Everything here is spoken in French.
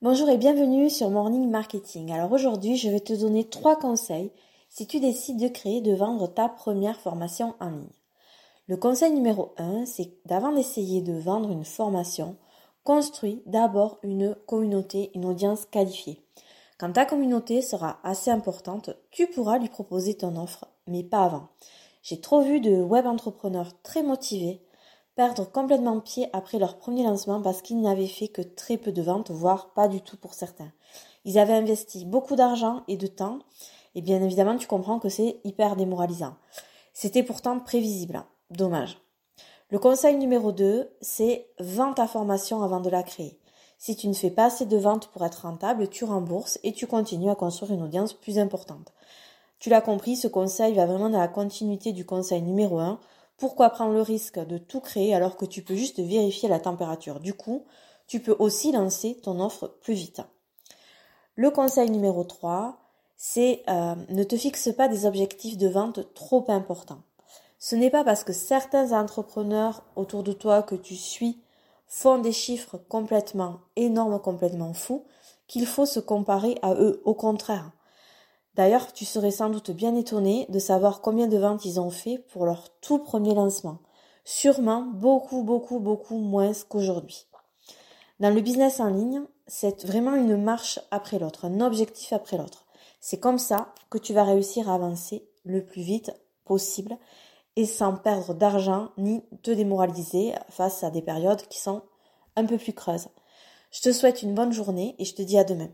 Bonjour et bienvenue sur Morning Marketing. Alors aujourd'hui, je vais te donner trois conseils si tu décides de créer, de vendre ta première formation en ligne. Le conseil numéro 1, c'est d'avant d'essayer de vendre une formation, construis d'abord une communauté, une audience qualifiée. Quand ta communauté sera assez importante, tu pourras lui proposer ton offre, mais pas avant. J'ai trop vu de web entrepreneurs très motivés perdre complètement pied après leur premier lancement parce qu'ils n'avaient fait que très peu de ventes, voire pas du tout pour certains. Ils avaient investi beaucoup d'argent et de temps, et bien évidemment tu comprends que c'est hyper démoralisant. C'était pourtant prévisible. Dommage. Le conseil numéro 2, c'est vends ta formation avant de la créer. Si tu ne fais pas assez de ventes pour être rentable, tu rembourses et tu continues à construire une audience plus importante. Tu l'as compris, ce conseil va vraiment dans la continuité du conseil numéro 1 pourquoi prendre le risque de tout créer alors que tu peux juste vérifier la température? Du coup, tu peux aussi lancer ton offre plus vite. Le conseil numéro 3, c'est euh, ne te fixe pas des objectifs de vente trop importants. Ce n'est pas parce que certains entrepreneurs autour de toi que tu suis font des chiffres complètement énormes, complètement fous, qu'il faut se comparer à eux. Au contraire, D'ailleurs, tu serais sans doute bien étonné de savoir combien de ventes ils ont fait pour leur tout premier lancement. Sûrement beaucoup, beaucoup, beaucoup moins qu'aujourd'hui. Dans le business en ligne, c'est vraiment une marche après l'autre, un objectif après l'autre. C'est comme ça que tu vas réussir à avancer le plus vite possible et sans perdre d'argent ni te démoraliser face à des périodes qui sont un peu plus creuses. Je te souhaite une bonne journée et je te dis à demain.